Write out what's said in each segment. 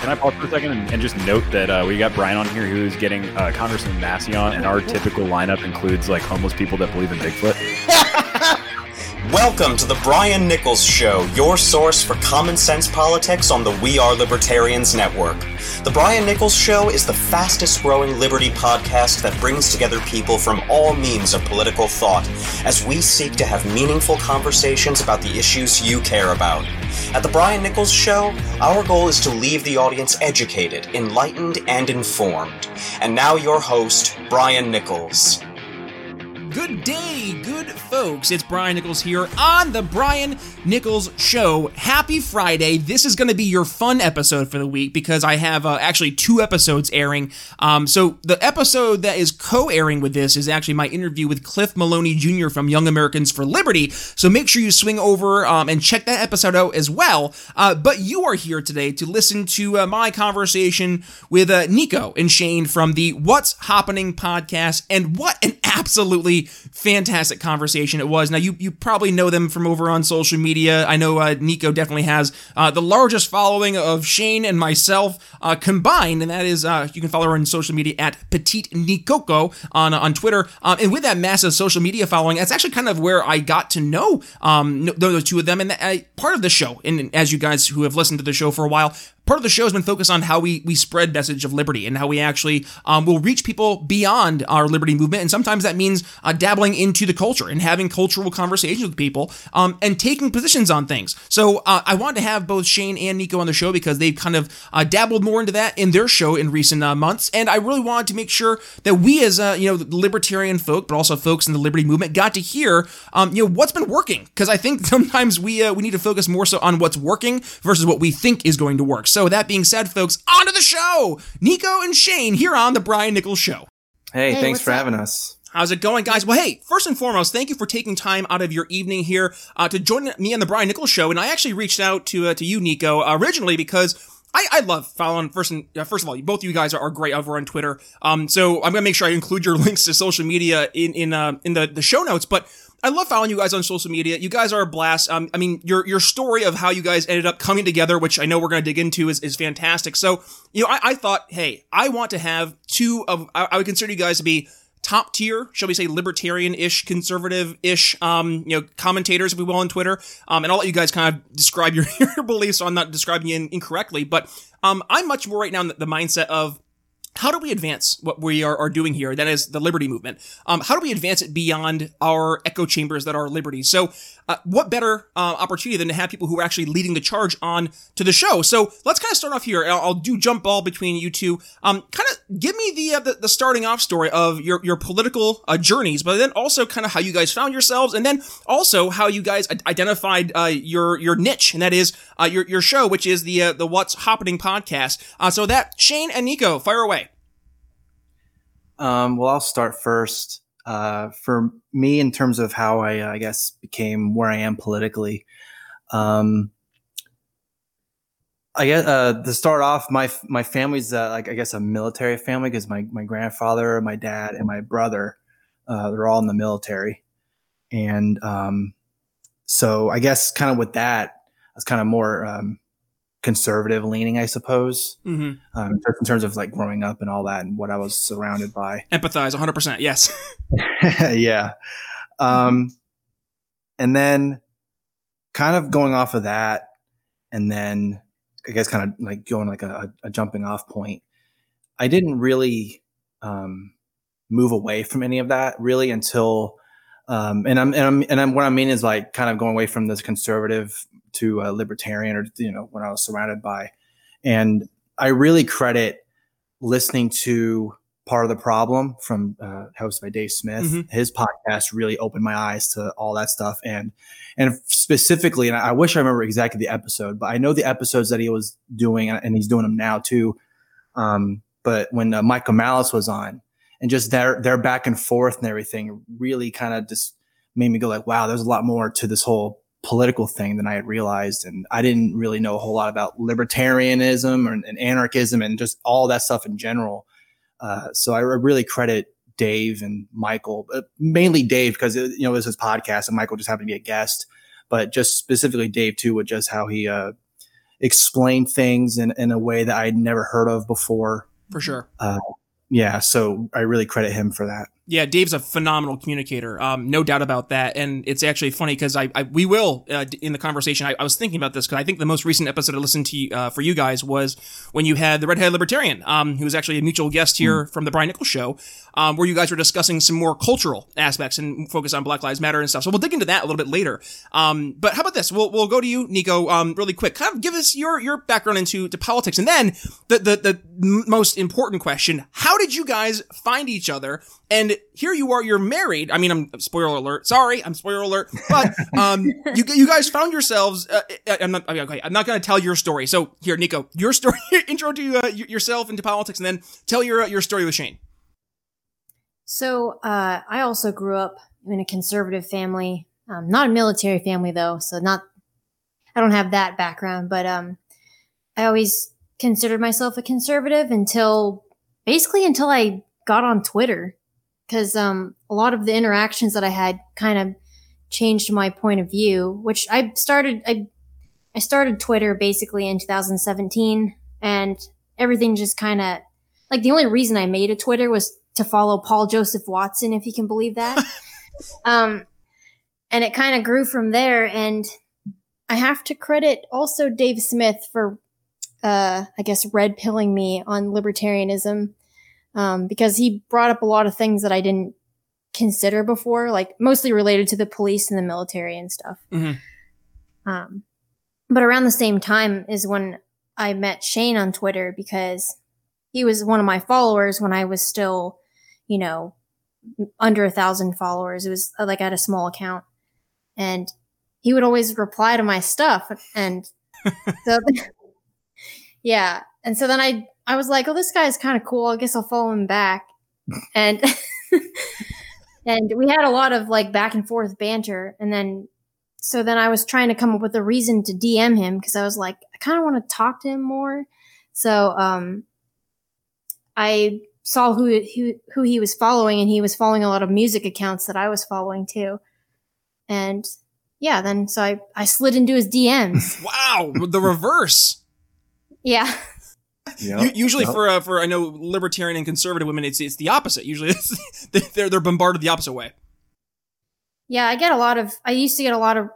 can I pause for a second and, and just note that uh, we got Brian on here who's getting uh, Congressman Massie on, and our typical lineup includes like homeless people that believe in Bigfoot. Welcome to the Brian Nichols Show, your source for common sense politics on the We Are Libertarians Network. The Brian Nichols Show is the fastest growing liberty podcast that brings together people from all means of political thought as we seek to have meaningful conversations about the issues you care about. At the Brian Nichols Show, our goal is to leave the audience educated, enlightened, and informed. And now, your host, Brian Nichols. Good day, good folks. It's Brian Nichols here on the Brian Nichols Show. Happy Friday. This is going to be your fun episode for the week because I have uh, actually two episodes airing. Um, so, the episode that is co airing with this is actually my interview with Cliff Maloney Jr. from Young Americans for Liberty. So, make sure you swing over um, and check that episode out as well. Uh, but you are here today to listen to uh, my conversation with uh, Nico and Shaine from the What's HAPAning podcast. And what an absolutely fantastic conversation it was. Now, you, you probably know them from over on social media. I know uh, Nico definitely has uh, the largest following of Shaine and myself uh, combined, and that is uh, you can follow her on social media at Petite Nicoco on on Twitter. Um, and with that massive social media following, that's actually kind of where I got to know um, those two of them, and uh, part of the show. And as you guys who have listened to the show for a while part of the show has been focused on how we we spread message of liberty and how we actually um, will reach people beyond our liberty movement. And sometimes that means uh, dabbling into the culture and having cultural conversations with people um, and taking positions on things. So uh, i wanted to have both shaine and nico on the show because they've kind of uh, dabbled more into that in their show in recent uh, months. And i really wanted to make sure that we as uh, you know libertarian folk but also folks in the liberty movement got to hear um, you know what's been working. Because i think sometimes we uh, we need to focus more so on what's working versus what we think is going to work. So that being said, folks, on to the show. Nico and Shaine here on the Brian Nichols Show. Hey, hey thanks for up? having us. How's it going, guys? Well, hey, first and foremost, thank you for taking time out of your evening here uh, to join me on the Brian Nichols Show. And I actually reached out to uh, to you, Nico, originally because I, I love following first and uh, first of all, both of you guys are, are great over on Twitter. Um, so I'm gonna make sure I include your links to social media in in uh, in the the show notes. But I love following you guys on social media. You guys are a blast. Um, I mean, your your story of how you guys ended up coming together, which I know we're going to dig into, is, is fantastic. So, you know, I, I thought, hey, I want to have two of I, I would consider you guys to be top tier, shall we say, libertarian-ish, conservative-ish, um, you know, commentators, if we will, on Twitter. Um, and I'll let you guys kind of describe your, your beliefs, so I'm not describing you incorrectly. But um, I'm much more right now in the mindset of how do we advance what we are, are doing here? That is the liberty movement. Um, how do we advance it beyond our echo chambers that are liberty? So, uh, what better uh, opportunity than to have people who are actually leading the charge on to the show? So, let's kind of start off here. I'll, I'll do jump ball between you two. Um, kind of give me the, uh, the, the starting off story of your your political uh, journeys, but then also kind of how you guys found yourselves, and then also how you guys identified uh, your your niche, and that is uh, your your show, which is the the What's HAPAning podcast. so that Shaine and Nico, fire away. Um, well, I'll start first. Uh, for me, in terms of how I, I guess, became where I am politically, um, I guess uh, to start off, my my family's uh, like I guess a military family because my my grandfather, my dad, and my brother, uh, they're all in the military, and um, so I guess kind of with that, I was kind of more um, conservative leaning, I suppose, mm-hmm. um, in terms of like growing up and all that and what I was surrounded by. Empathize 100%. Yes. yeah. Um, and then kind of going off of that, and then I guess kind of like going like a, a jumping off point, I didn't really um, move away from any of that really until. Um, and I'm and I'm and I'm what I mean is like kind of going away from this conservative to a libertarian or you know when I was surrounded by, and I really credit listening to part of the problem from uh, hosted by Dave Smith. Mm-hmm. His podcast really opened my eyes to all that stuff, and and specifically, and I wish I remember exactly the episode, but I know the episodes that he was doing, and he's doing them now too. Um, but when uh, Michael Malice was on, and just their their back and forth and everything really kind of just made me go like, wow, there's a lot more to this whole political thing than I had realized. And I didn't really know a whole lot about libertarianism or, and anarchism and just all that stuff in general. Uh, so I really credit Dave and Michael, mainly Dave because it, you know it was his podcast and Michael just happened to be a guest, but just specifically Dave too with just how he uh, explain things in, in a way that I'd never heard of before. For sure. Uh, yeah, so I really credit him for that. Yeah, Dave's a phenomenal communicator, um, no doubt about that. And it's actually funny because I, I, we will uh, in the conversation. I, I was thinking about this because I think the most recent episode I listened to uh, for you guys was when you had the redhead libertarian, um, who was actually a mutual guest here mm. from the Brian Nichols show, um, where you guys were discussing some more cultural aspects and focus on Black Lives Matter and stuff. So we'll dig into that a little bit later. Um, but how about this? We'll we'll go to you, Nico, um, really quick. Kind of give us your your background into to politics, and then the the the most important question: How did you guys find each other? And here you are, you're married. I mean, I'm spoiler alert. Sorry, I'm spoiler alert. But um, you you guys found yourselves. Uh, uh I'm not okay. I'm not going to tell your story. So here, Nico, your story, intro to uh, yourself into politics, and then tell your uh, your story with Shaine. So uh, I also grew up in a conservative family, um, not a military family though. So not, I don't have that background, but um, I always considered myself a conservative until basically until I got on Twitter because um, a lot of the interactions that I had kind of changed my point of view. Which I started, I I started Twitter basically in 2017, and everything just kind of like the only reason I made a Twitter was to follow Paul Joseph Watson, if you can believe that. um, and it kind of grew from there. And I have to credit also Dave Smith for, uh, I guess, red pilling me on libertarianism um, because he brought up a lot of things that I didn't consider before, like mostly related to the police and the military and stuff. Mm-hmm. Um, but around the same time is when I met Shaine on Twitter because he was one of my followers when I was still, you know, under a thousand followers. It was uh, like I had a small account and he would always reply to my stuff. And so, yeah. And so then I I was like, oh, this guy is kind of cool. I guess I'll follow him back. And and we had a lot of like back and forth banter. And then so then I was trying to come up with a reason to DM him because I was like, I kind of want to talk to him more. So um I saw who, who who he was following and he was following a lot of music accounts that I was following too. And yeah, then so I I slid into his DMs. wow, the reverse. yeah. Yep, usually yep. for uh, for I know libertarian and conservative women, it's it's the opposite. Usually, they're they're bombarded the opposite way. Yeah, I get a lot of. I used to get a lot of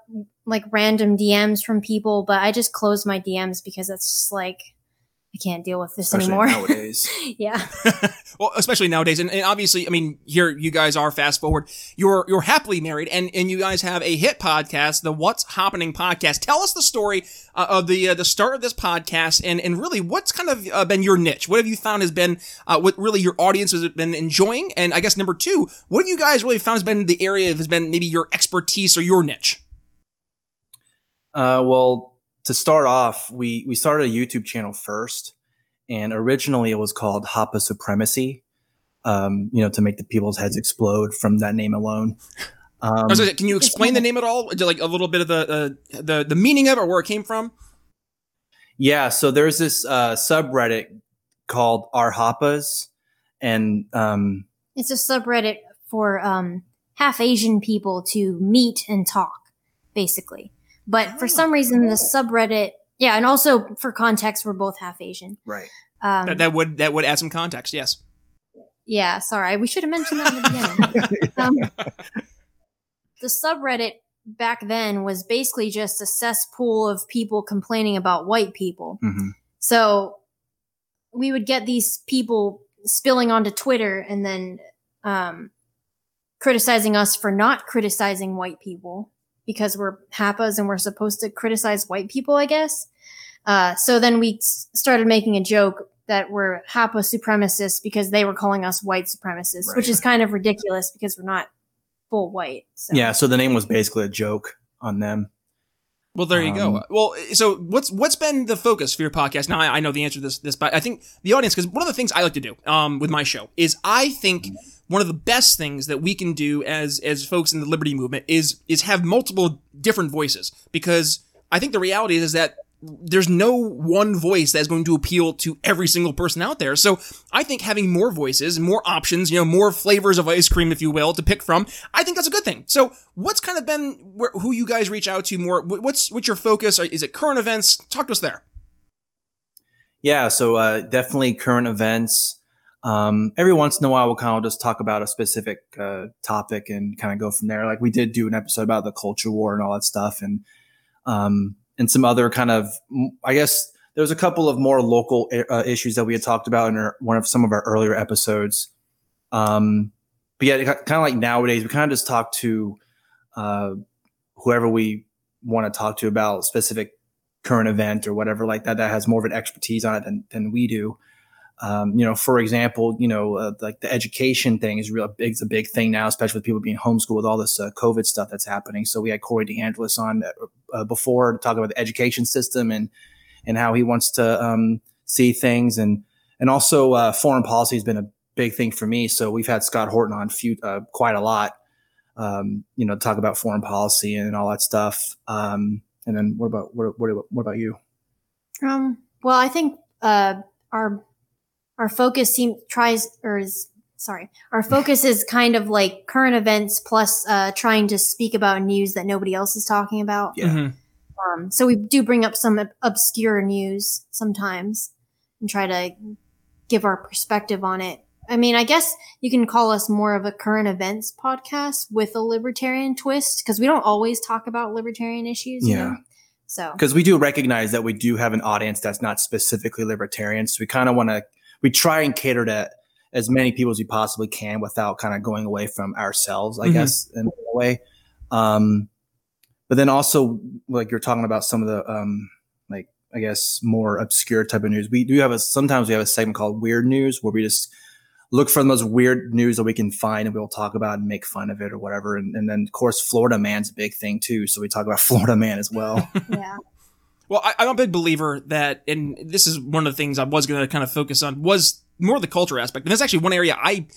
like random DMs from people, but I just closed my DMs because it's just like I can't deal with this especially anymore. Nowadays, yeah. well, especially nowadays, and, and, obviously, I mean, here you guys are. Fast forward, you're you're happily married, and and you guys have a hit podcast, the What's HAPAning podcast. Tell us the story uh, of the uh, the start of this podcast, and and really, what's kind of uh, been your niche? What have you found has been uh, what really your audience has been enjoying? And I guess number two, what have you guys really found has been the area has been maybe your expertise or your niche? Uh, well to start off, we we started a YouTube channel first, and originally it was called Hapa Supremacy. Um, you know, to make the people's heads explode from that name alone. Um, can you explain the name at all? Like a little bit of the uh, the the meaning of it, or where it came from? Yeah, so there's this uh, subreddit called Our Hapas, and um, it's a subreddit for um, half Asian people to meet and talk, basically. But for some reason, the subreddit, yeah, and also for context, we're both half Asian. Right. Um, that, that, would that would add some context. Yes. Yeah. Sorry, we should have mentioned that in the beginning. um, the subreddit back then was basically just a cesspool of people complaining about white people. Mm-hmm. So we would get these people spilling onto Twitter and then um, criticizing us for not criticizing white people because we're Hapas and we're supposed to criticize white people, I guess. Uh, so then we started making a joke that we're Hapa supremacists because they were calling us white supremacists, right. which is kind of ridiculous because we're not full white. So. Yeah, so the name was basically a joke on them. Well, there you um, go. Well, so what's what's been the focus for your podcast? Now I, I know the answer to this, this, but I think the audience, because one of the things I like to do um, with my show is I think one of the best things that we can do as as folks in the liberty movement is is have multiple different voices because I think the reality is, is that there's no one voice that's going to appeal to every single person out there. So I think having more voices, more options, you know, more flavors of ice cream, if you will, to pick from, I think that's a good thing. So what's kind of been where, who you guys reach out to more? What's what's your focus? Is it current events? Talk to us there. Yeah, so uh, definitely current events. Um, every once in a while, we'll kind of just talk about a specific uh, topic and kind of go from there. Like we did do an episode about the culture war and all that stuff, and um, and some other kind of, I guess there's a couple of more local uh, issues that we had talked about in our, one of some of our earlier episodes. Um, but yeah, kind of like nowadays, we kind of just talk to uh, whoever we want to talk to about a specific current event or whatever like that that has more of an expertise on it than, than we do. Um, you know, for example, you know, uh, like the education thing is real big. It's a big thing now, especially with people being homeschooled with all this uh, COVID stuff that's happening. So we had Corey DeAngelis on uh, uh, before to talk about the education system and and how he wants to um, see things and and also uh, foreign policy has been a big thing for me. So we've had Scott Horton on few, uh, quite a lot. Um, you know, talk about foreign policy and all that stuff. Um, and then what about what, what, what about you? Um, well, I think our our focus seems tries or is sorry, our focus is kind of like current events plus uh, trying to speak about news that nobody else is talking about. Yeah. Mm-hmm. Um, so we do bring up some obscure news sometimes and try to give our perspective on it. I mean, I guess you can call us more of a current events podcast with a libertarian twist because we don't always talk about libertarian issues. you Yeah. know? So because we do recognize that we do have an audience that's not specifically libertarian. So we kind of want to, we try and cater to as many people as we possibly can without kind of going away from ourselves, I Mhm. guess, in a way. Um, but then also, like you're talking about some of the, um, like, I guess, more obscure type of news. We do have a, sometimes we have a segment called Weird News where we just look for the most weird news that we can find and we'll talk about and make fun of it or whatever. And, and then, of course, Florida Man's a big thing too. So we talk about Florida Man as well. yeah. Well, I, I'm a big believer that, and this is one of the things I was going to kind of focus on was more the culture aspect. And that's actually one area I,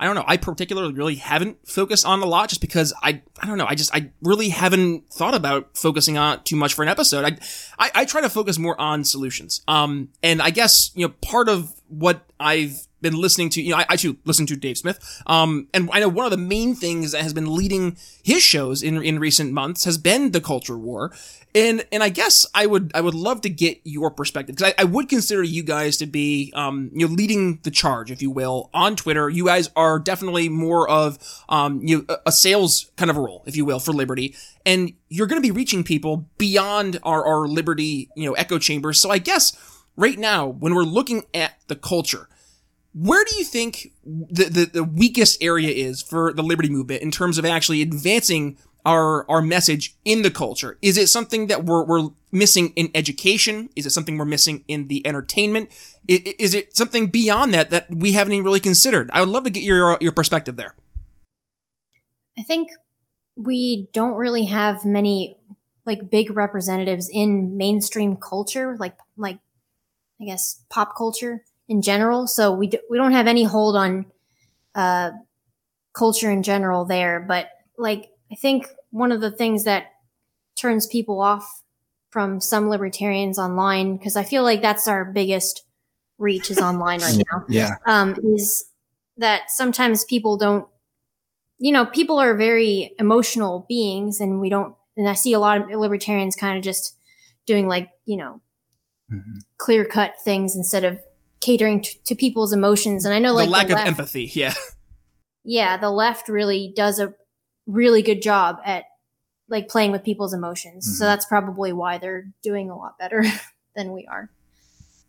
I don't know, I particularly really haven't focused on a lot just because I, I don't know, I just, I really haven't thought about focusing on too much for an episode. I, I, I try to focus more on solutions. Um, and I guess, you know, part of what I've been listening to, you know, I, I too listen to Dave Smith. Um, and I know one of the main things that has been leading his shows in, in recent months has been the culture war. And, and I guess I would, I would love to get your perspective because I, I would consider you guys to be, um, you know, leading the charge, if you will, on Twitter. You guys are definitely more of, um, you know, a- sales kind of a role, if you will, for Liberty. And you're going to be reaching people beyond our, our Liberty, you know, echo chambers. So I guess right now, when we're looking at the culture, where do you think the, the, the weakest area is for the liberty movement in terms of actually advancing our our message in the culture? Is it something that we're, we're missing in education? Is it something we're missing in the entertainment? I- Is it something beyond that that we haven't even really considered? I would love to get your your perspective there. I think we don't really have many like big representatives in mainstream culture, like like I guess pop culture in general. So we do, we don't have any hold on uh, culture in general there. But like I think one of the things that turns people off from some libertarians online because I feel like that's our biggest reach is online right now yeah. um, is that sometimes people don't, you know, people are very emotional beings, and we don't. And I see a lot of libertarians kind of just doing like you know Mhm. clear cut things instead of catering t- to people's emotions. And I know like the lack of left- empathy, yeah. yeah, the left really does a really good job at like playing with people's emotions. So Mhm. that's probably why they're doing a lot better than we are.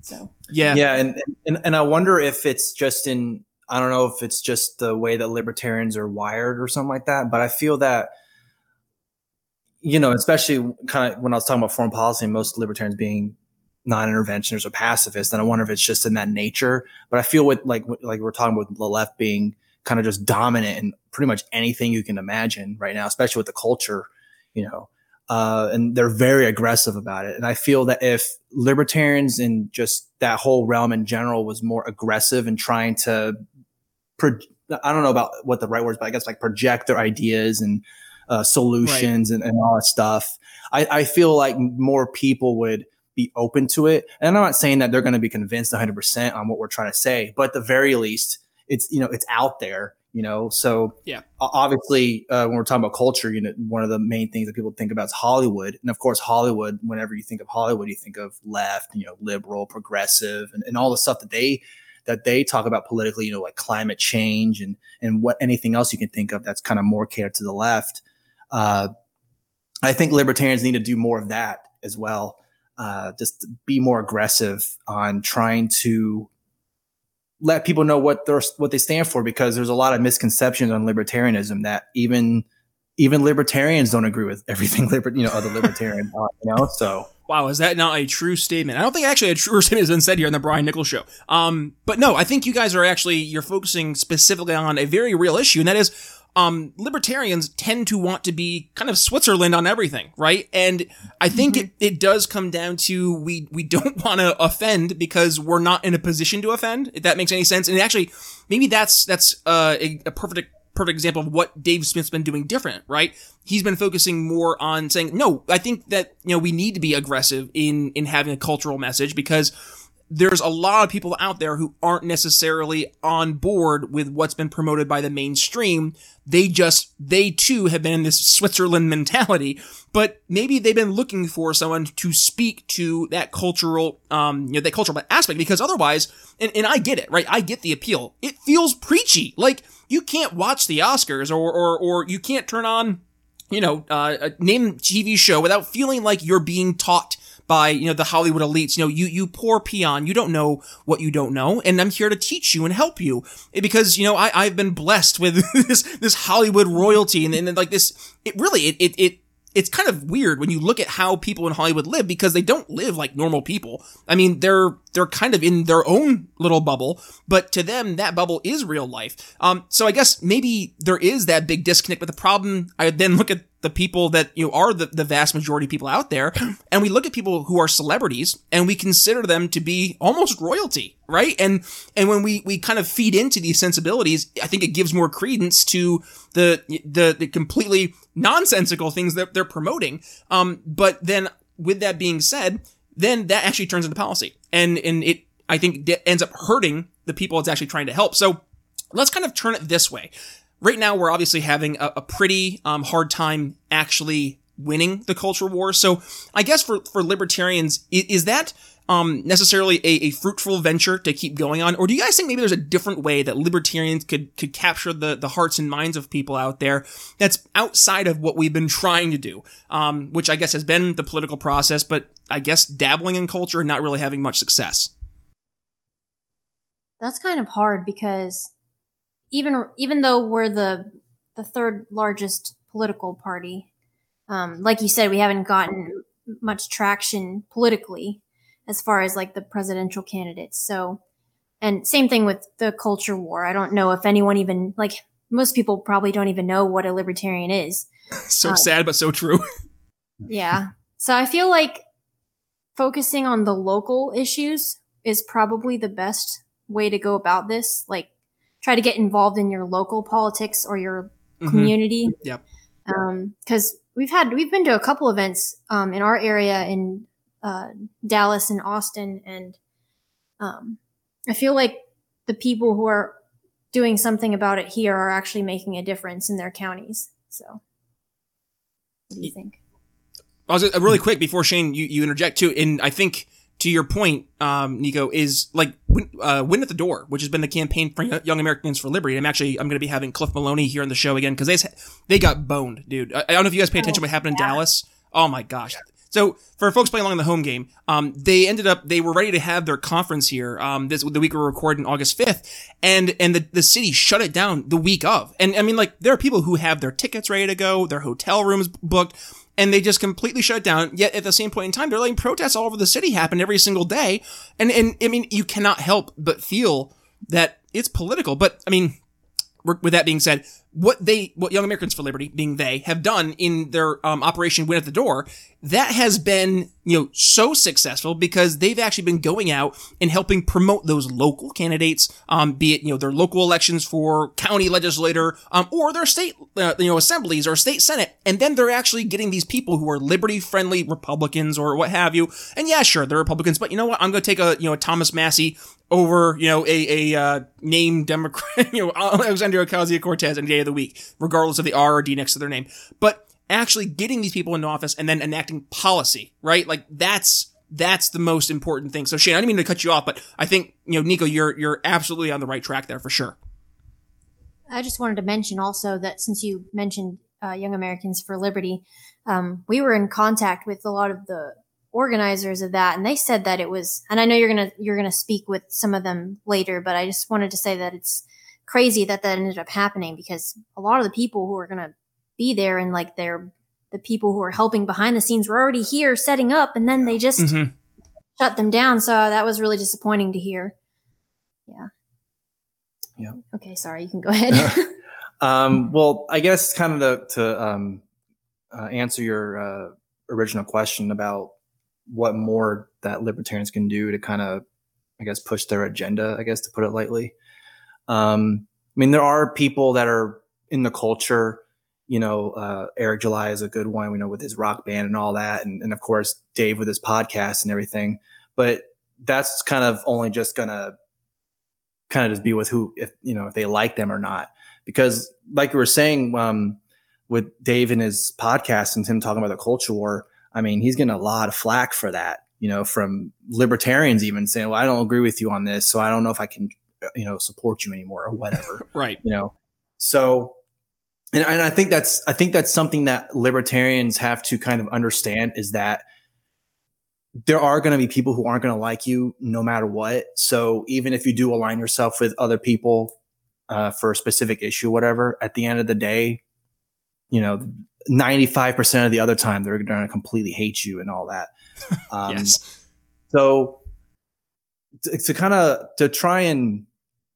So Yeah. yeah and, and and i wonder if it's just in i don't know if it's just the way that libertarians are wired or something like that but i feel that you know especially kind of when i was talking about foreign policy and most libertarians being non-interventionists or pacifists and i wonder if it's just in that nature but i feel with like like we're talking about the left being kind of just dominant in pretty much anything you can imagine right now especially with the culture you know uh, and they're very aggressive about it. And I feel that if libertarians and just that whole realm in general was more aggressive and trying to, pro- I don't know about what the right words, but I guess like project their ideas and uh, solutions and, and all that stuff, I, I feel like more people would be open to it. And I'm not saying that they're going to be convinced 100% on what we're trying to say, but at the very least, it's you know it's out there you know so Yeah. obviously uh, when we're talking about culture you know one of the main things that people think about is hollywood and of course hollywood whenever you think of hollywood you think of left you know liberal progressive and, and all the stuff that they that they talk about politically you know like climate change and and what anything else you can think of that's kind of more catered to the left uh, i think libertarians need to do more of that as well uh, just be more aggressive on trying to let people know what they're what they stand for because there's a lot of misconceptions on libertarianism that even even libertarians don't agree with everything liber- you know other libertarians are, you know so Wow, is that not a true statement? I don't think actually a truer statement has been said here on the Brian Nichols show. Um, but no, I think you guys are actually you're focusing specifically on a very real issue, and that is um, libertarians tend to want to be kind of Switzerland on everything, right? And I think it, it does come down to we we don't want to offend because we're not in a position to offend. If that makes any sense, and actually, maybe that's that's uh, a, a perfect perfect example of what Dave Smith's been doing different, right? He's been focusing more on saying, no, I think that, you know, we need to be aggressive in, in having a cultural message because there's a lot of people out there who aren't necessarily on board with what's been promoted by the mainstream. They just, they too have been in this Switzerland mentality, but maybe they've been looking for someone to speak to that cultural, um, you know, that cultural aspect because otherwise, and, and I get it, right? I get the appeal. It feels preachy. Like you can't watch the Oscars or, or, or you can't turn on, you know, uh, name TV show without feeling like you're being taught by, you know, the Hollywood elites. You know, you, you poor peon, you don't know what you don't know. And I'm here to teach you and help you because, you know, I, I've been blessed with this, this Hollywood royalty and, and like this, it really, it, it, it, it's kind of weird when you look at how people in Hollywood live because they don't live like normal people. I mean, they're they're kind of in their own little bubble, but to them that bubble is real life. Um, so I guess maybe there is that big disconnect. But the problem, I then look at the people that you know are the, the vast majority of people out there, and we look at people who are celebrities and we consider them to be almost royalty, right? And and when we we kind of feed into these sensibilities, I think it gives more credence to the the, the completely nonsensical things that they're promoting. Um, but then with that being said, then that actually turns into policy, and and it I think ends up hurting the people it's actually trying to help. So let's kind of turn it this way. Right now, we're obviously having a, a pretty um, hard time actually winning the culture war. So I guess for for libertarians, is, is that um, necessarily a, a, fruitful venture to keep going on, or do you guys think maybe there's a different way that libertarians could could capture the the hearts and minds of people out there that's outside of what we've been trying to do, um, which I guess has been the political process, but I guess dabbling in culture and not really having much success. That's kind of hard because even even though we're the the third largest political party, um, like you said, we haven't gotten much traction politically as far as like the presidential candidates. So, and same thing with the culture war. I don't know if anyone even like most people probably don't even know what a libertarian is. so sad, but so true. yeah. So I feel like focusing on the local issues is probably the best way to go about this. Like, try to get involved in your local politics or your Mhm. community. Yep. Because we've had we've been to a couple events um, in our area in uh, Dallas and Austin, and um, I feel like the people who are doing something about it here are actually making a difference in their counties. So, what do you think? I was uh, really quick before Shaine, you, you interject too, and I think to your point, um, Nico is like win, uh, win at the door, which has been the campaign for Young Americans for Liberty. I'm actually I'm going to be having Cliff Maloney here on the show again because they they got boned, dude. I, I don't know if you guys pay attention to what happened in Dallas. Oh my gosh. So for folks playing along in the home game, um, they ended up they were ready to have their conference here um, this the week we were recording August fifth, and and the the city shut it down the week of. And I mean, like there are people who have their tickets ready to go, their hotel rooms booked, and they just completely shut it down. Yet at the same point in time, they're letting protests all over the city happen every single day. And and I mean, you cannot help but feel that it's political. But I mean, with that being said, what they, what Young Americans for Liberty, being they, have done in their um, Operation Win at the Door, that has been you know, so successful because they've actually been going out and helping promote those local candidates, um, be it, you know, their local elections for county legislator, um, or their state, uh, you know, assemblies or state senate. And then they're actually getting these people who are liberty friendly Republicans or what have you. And yeah, sure, they're Republicans, but you know what? I'm going to take a, you know, a Thomas Massie over, you know, a, a, uh, named Democrat, you know, Alexandria Ocasio Cortez any day of the week, regardless of the R or D next to their name. But actually getting these people into office and then enacting policy, right? Like that's that's the most important thing. So Shaine, I didn't mean to cut you off, but I think you know, Nico, you're you're absolutely on the right track there for sure. I just wanted to mention also that since you mentioned uh, Young Americans for Liberty, um, we were in contact with a lot of the organizers of that, and they said that it was. And I know you're gonna you're gonna speak with some of them later, but I just wanted to say that it's crazy that that ended up happening because a lot of the people who are gonna be there and like they're the people who are helping behind the scenes were already here setting up and then they just mm-hmm. shut them down. So that was really disappointing to hear. Yeah. Yeah. Okay sorry you can go ahead. Um, well i guess kind of to, to um, uh, answer your uh, original question about what more that libertarians can do to kind of i guess push their agenda i guess to put it lightly um, i mean there are people that are in the culture you know, uh, Eric July is a good one, we know, with his rock band and all that. And, and of course, Dave with his podcast and everything. But that's kind of only just to kind of just be with who, if, you know, if they like them or not. Because like you were saying, um, with Dave and his podcast and him talking about the culture war, I mean, he's getting a lot of flack for that, you know, from libertarians even saying, well, I don't agree with you on this. So I don't know if I can, you know, support you anymore or whatever. right. You know, so and, and I think that's I think that's something that libertarians have to kind of understand is that there are going to be people who aren't going to like you no matter what. So even if you do align yourself with other people uh, for a specific issue, whatever, at the end of the day, you know, ninety five percent of the other time they're going to completely hate you and all that. Um, yes. So to, to kind of to try and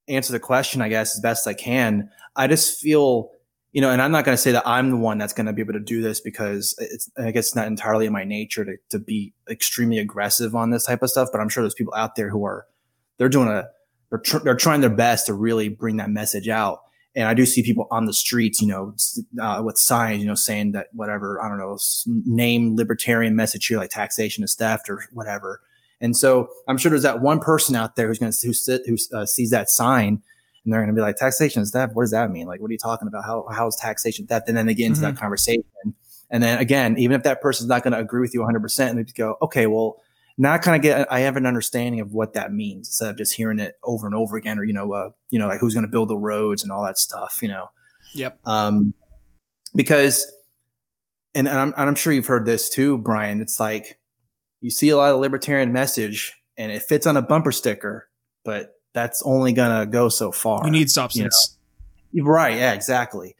answer the question, I guess as best I can, I just feel you know, and I'm not going to say that I'm the one that's going to be able to do this because it's, I guess not entirely in my nature to, to be extremely aggressive on this type of stuff. But I'm sure there's people out there who are, they're doing a, they're, tr- they're trying their best to really bring that message out. And I do see people on the streets, you know, uh, with signs, you know, saying that whatever, I don't know, name libertarian message here, like taxation is theft or whatever. And so I'm sure there's that one person out there who's going to, who, sit, who uh, sees that sign and they're going to be like, taxation is theft. What does that mean? Like, what are you talking about? How, how is taxation theft? And then they get into mm-hmm. that conversation. And then again, even if that person's not going to agree with you 100%, and they go, okay, well, now I kind of get, I have an understanding of what that means instead of just hearing it over and over again, or, you know, uh, you know, like who's going to build the roads and all that stuff, you know? Yep. Um, because, and, and I'm, and I'm sure you've heard this too, Brian. It's like you see a lot of libertarian message and it fits on a bumper sticker, but that's only gonna go so far. You need substance. You know? Right. Yeah, exactly.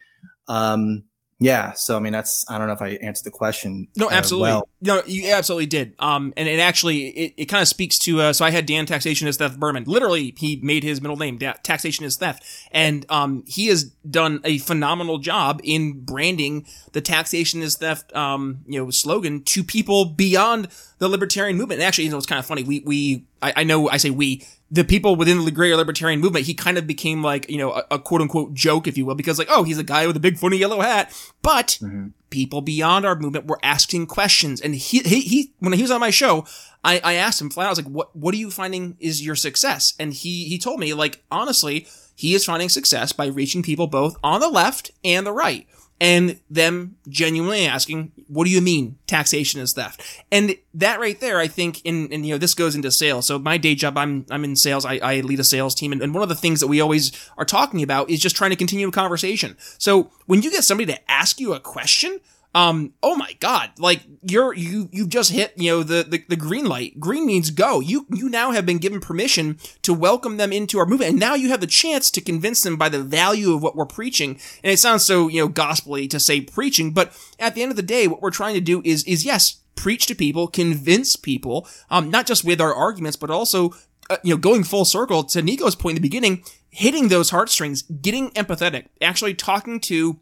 Um, yeah. So, I mean, that's, I don't know if I answered the question. No, absolutely. Uh, well. No, you absolutely did. Um, and it actually, it, it kind of speaks to, uh, so I had Dan Taxation is Theft Berman. Literally, he made his middle name, Taxation is Theft. And, um, he has done a phenomenal job in branding the Taxation is Theft, um, you know, slogan to people beyond the libertarian movement. And actually, you know, it's kind of funny. We, we, I, I know I say we, the people within the greater libertarian movement, he kind of became like, you know, a, a, quote unquote joke, if you will, because like, oh, he's a guy with a big funny yellow hat. But mm-hmm. People beyond our movement were asking questions. And he, he, he, when he was on my show, I, I asked him flat, out, I was like, what, what are you finding is your success? And he, he told me like, honestly, he is finding success by reaching people both on the left and the right and them genuinely asking, what do you mean taxation is theft? And that right there, I think, in, and you know, this goes into sales. So my day job, I'm, I'm in sales. I, I lead a sales team. And, and one of the things that we always are talking about is just trying to continue a conversation. So when you get somebody to ask you a question, um, oh my god, like you're you you've just hit you know the, the the green light. Green means go. You you now have been given permission to welcome them into our movement, and now you have the chance to convince them by the value of what we're preaching. And it sounds so you know gospelly to say preaching, but at the end of the day, what we're trying to do is is yes, preach to people, convince people, um, not just with our arguments, but also uh, you know, going full circle to Nico's point in the beginning, hitting those heartstrings, getting empathetic, actually talking to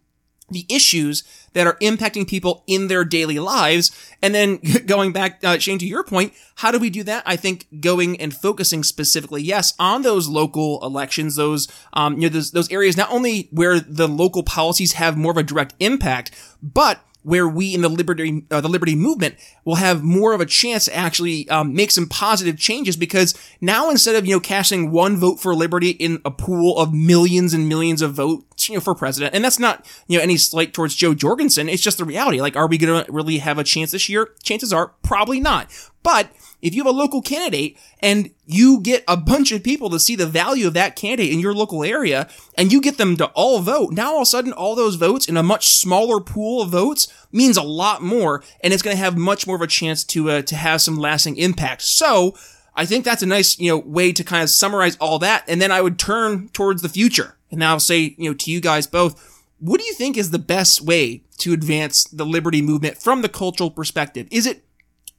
the issues that are impacting people in their daily lives. And then going back, uh, Shaine, to your point, how do we do that? I think going and focusing specifically, yes, on those local elections, those, um, you know, those, those areas, not only where the local policies have more of a direct impact, but where we in the liberty uh, the liberty movement will have more of a chance to actually um, make some positive changes because now instead of you know casting one vote for liberty in a pool of millions and millions of votes you know for president and that's not you know any slight towards Jo Jorgensen it's just the reality like are we going to really have a chance this year chances are probably not but if you have a local candidate and you get a bunch of people to see the value of that candidate in your local area and you get them to all vote, now all of a sudden all those votes in a much smaller pool of votes means a lot more and it's going to have much more of a chance to uh, to have some lasting impact. So, I think that's a nice, you know, way to kind of summarize all that and then I would turn towards the future. And now I'll say, you know, to you guys both, what do you think is the best way to advance the liberty movement from the cultural perspective? Is it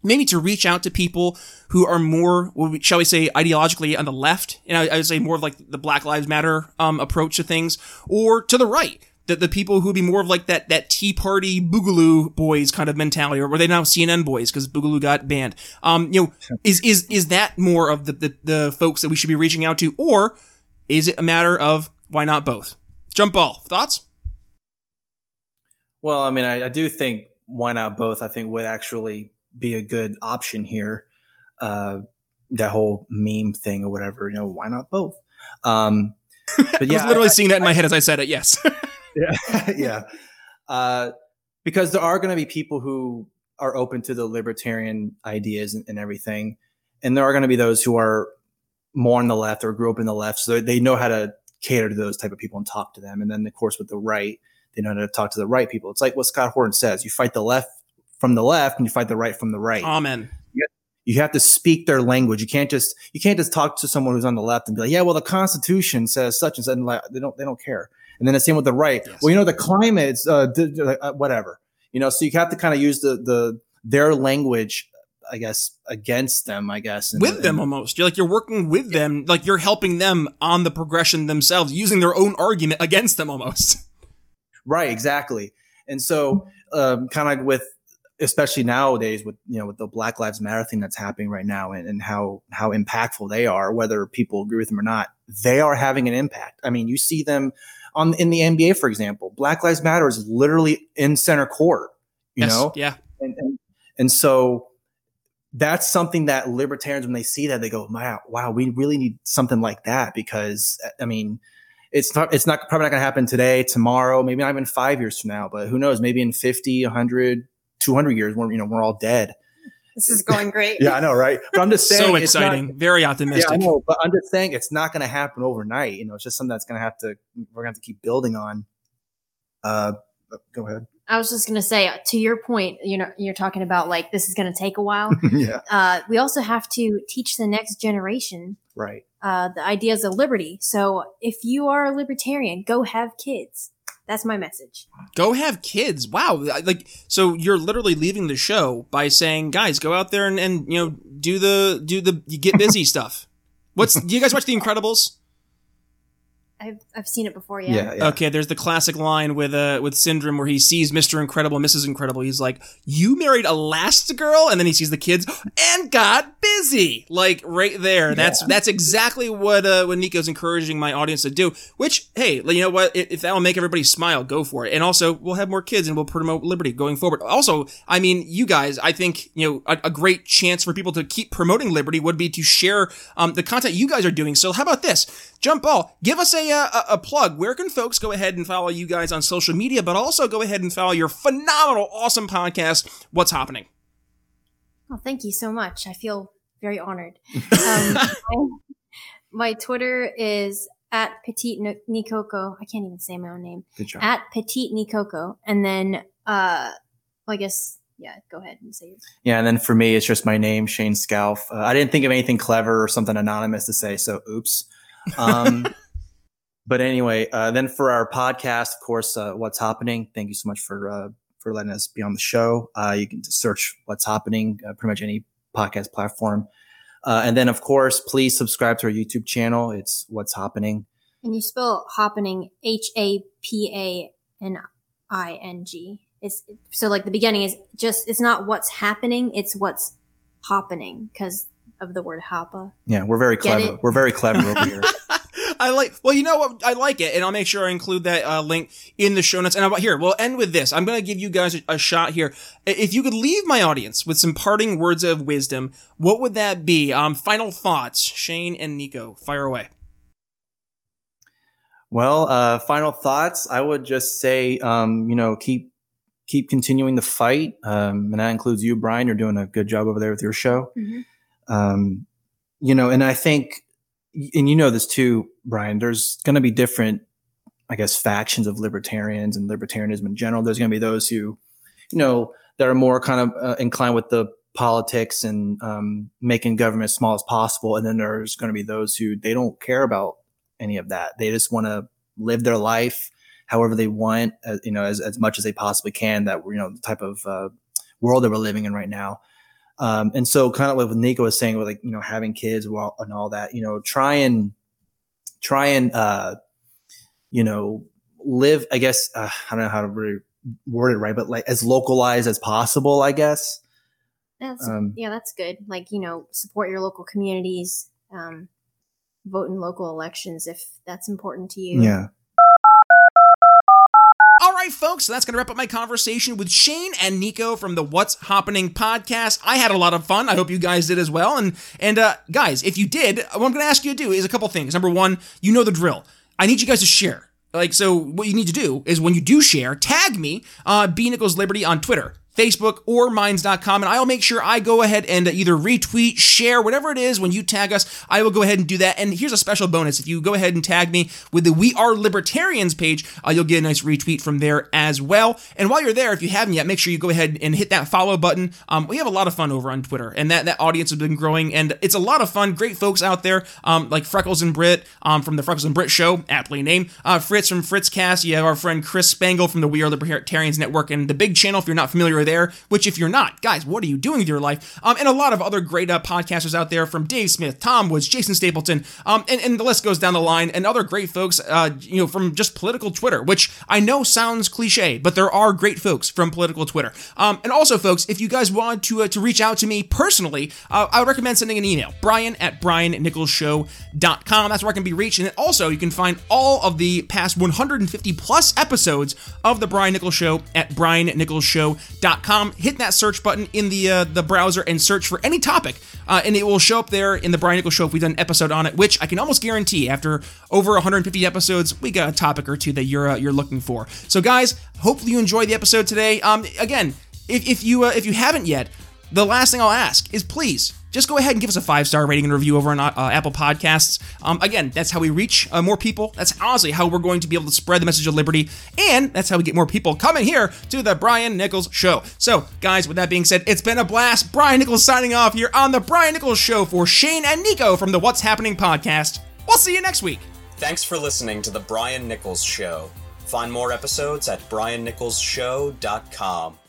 maybe to reach out to people who are more, shall we say, ideologically on the left, and I, I would say more of like the Black Lives Matter um, approach to things, or to the right, the, the people who would be more of like that that Tea Party Boogaloo boys kind of mentality, or were they now CNN boys because Boogaloo got banned? Um, you know, is is is that more of the, the the folks that we should be reaching out to, or is it a matter of why not both? Jump ball thoughts. Well, I mean, I, I do think why not both. I think would actually be a good option here. Uh, that whole meme thing or whatever, you know, why not both? Um, but yeah, I was literally I, seeing that in my head as I said it. Yes. yeah. yeah. Uh, because there are going to be people who are open to the libertarian ideas and, and everything. And there are going to be those who are more on the left or grew up in the left. So they know how to cater to those type of people and talk to them. And then of course with the right, they know how to talk to the right people. It's like what Scott Horton says, you fight the left from the left and you fight the right from the right. Amen. You have to speak their language. You can't just you can't just talk to someone who's on the left and be like, yeah, well, the Constitution says such and such. And like, they don't they don't care. And then the same with the right. Yes. Well, you know, the climate's uh, uh, whatever. You know, so you have to kind of use the the their language I guess against them, I guess. And, with them and, almost. You're like you're working with yeah. them, like you're helping them on the progression themselves, using their own argument against them almost. Right, exactly. And so um, kind of like with especially nowadays with you know with the Black Lives Matter thing that's happening right now and, and how how impactful they are, whether people agree with them or not, they are having an impact. I mean, you see them on in the NBA, for example. Black Lives Matter is literally in center court. You yes, know, yeah, and, and and so that's something that libertarians when they see that they go, wow, wow, we really need something like that because I mean. It's not. It's not probably not going to happen today, tomorrow, maybe not even five years from now. But who knows? Maybe in 50, 100, 200 years when you know we're all dead. This is going great. yeah, I know, right? But I'm just saying, so exciting, not, very optimistic. Yeah, I know, but I'm just saying it's not going to happen overnight. You know, it's just something that's going to have to we're going to have to keep building on. Uh, go ahead. I was just going to say, to your point, you know, you're talking about like this is going to take a while. yeah. Uh, we also have to teach the next generation, right? Uh, the ideas of liberty. So if you are a libertarian, go have kids. That's my message. Go have kids. Wow. Like so you're literally leaving the show by saying, guys, go out there and, and you know, do the do the get busy stuff. What's do you guys watch The Incredibles? I've, I've seen it before, yeah. yeah. yeah. Okay, there's the classic line with uh with Syndrome where he sees Mr. Incredible, Mrs. Incredible. He's like, "You married Elastigirl," and then he sees the kids and got busy. Like right there. Yeah. That's that's exactly what uh what Nico's encouraging my audience to do. Which, hey, you know what? If that will make everybody smile, go for it. And also, we'll have more kids and we'll promote liberty going forward. Also, I mean, you guys, I think you know a, a great chance for people to keep promoting liberty would be to share um the content you guys are doing. So how about this? Jump ball, give us a, uh, a, a plug. Where can folks go ahead and follow you guys on social media, but also go ahead and follow your phenomenal, awesome podcast, What's HAPAning? Well, thank you so much. I feel very honored. Um, my, my, Twitter is at Petite Nicoco. I can't even say my own name. Good job. At Petite Nicoco. And then, uh, well, I guess yeah, go ahead and say. it. Yeah, and then for me, it's just my name, Shaine Scalph. Uh, I didn't think of anything clever or something anonymous to say, so oops. Um, but anyway, uh, then for our podcast, of course, uh, what's HAPAning? Thank you so much for uh, for letting us be on the show. Uh, you can search what's HAPAning, uh, pretty much any podcast platform. Uh, and then, of course, please subscribe to our YouTube channel. It's what's HAPAning. And you spell happening H A P A N I N G. It's so like the beginning is just it's not what's happening, it's what's HAPAning because of the word hapa. Yeah, we're very Get clever. it? We're very clever over here. I like. Well, you know what? I like it, and I'll make sure I include that uh, link in the show notes. And I'll, here, we'll end with this. I'm going to give you guys a, a shot here. If you could leave my audience with some parting words of wisdom, what would that be? Um, final thoughts, Shaine and Nico, fire away. Well, uh, final thoughts. I would just say, um, you know, keep keep continuing the fight, um, and that includes you, Brian. You're doing a good job over there with your show. Mhm. Um, you know, and I think, and you know this too, Brian. There's going to be different, I guess, factions of libertarians and libertarianism in general. There's going to be those who, you know, that are more kind of uh, inclined with the politics and um, making government as small as possible, and then there's going to be those who they don't care about any of that. They just want to live their life however they want, uh, you know, as, as much as they possibly can. That you know, the type of uh, world that we're living in right now. Um, and so, kind of like what Nico was saying, with like you know having kids while, and all that, you know, try and try and uh, you know live. I guess uh, I don't know how to really word it right, but like as localized as possible. I guess. That's Um, yeah, that's good. Like you know, support your local communities. Um, vote in local elections if that's important to you. Yeah. Right, folks, so that's going to wrap up my conversation with Shaine and Nico from the What's HAPAning podcast. I had a lot of fun. I hope you guys did as well. And and uh, guys, if you did, what I'm going to ask you to do is a couple things. Number one, you know the drill. I need you guys to share. Like, so what you need to do is when you do share, tag me, uh, B Nichols Liberty on Twitter. Facebook or minds.com, and I'll make sure I go ahead and either retweet, share, whatever it is when you tag us. I will go ahead and do that. And here's a special bonus if you go ahead and tag me with the We Are Libertarians page, uh, you'll get a nice retweet from there as well. And while you're there, if you haven't yet, make sure you go ahead and hit that follow button. Um, we have a lot of fun over on Twitter, and that, that audience has been growing, and it's a lot of fun. Great folks out there, um, like Freckles and Brit um, from the Freckles and Brit Show, aptly named. Uh, Fritz from Fritzcast. You have our friend Chris Spangle from the We Are Libertarians Network, and the big channel if you're not familiar there, which if you're not, guys, what are you doing with your life? Um, and a lot of other great uh, podcasters out there from Dave Smith, Tom Woods, Jason Stapleton, um, and, and the list goes down the line, and other great folks, uh, you know, from just political Twitter, which I know sounds cliche, but there are great folks from political Twitter. Um, and also, folks, if you guys want to uh, to reach out to me personally, uh, I would recommend sending an email, brian at briannicholsshow.com. That's where I can be reached. And also, you can find all of the past 150 plus episodes of The Brian Nichols Show at briannicholsshow.com. Hit that search button in the uh, the browser and search for any topic, uh, and it will show up there in The Brian Nichols Show if we've done an episode on it, which I can almost guarantee after over 150 episodes, we got a topic or two that you're uh, you're looking for. So, guys, hopefully you enjoyed the episode today. Um, again, if, if you uh, if you haven't yet, the last thing I'll ask is please just go ahead and give us a five star rating and review over on uh, Apple Podcasts. Um, again, that's how we reach uh, more people. That's honestly how we're going to be able to spread the message of liberty, and that's how we get more people coming here to the Brian Nichols Show. So, guys, with that being said, it's been a blast. Brian Nichols signing off here on the Brian Nichols Show for Shaine and Nico from the What's HAPAning podcast. We'll see you next week. Thanks for listening to The Brian Nichols Show. Find more episodes at briannicholsshow.com.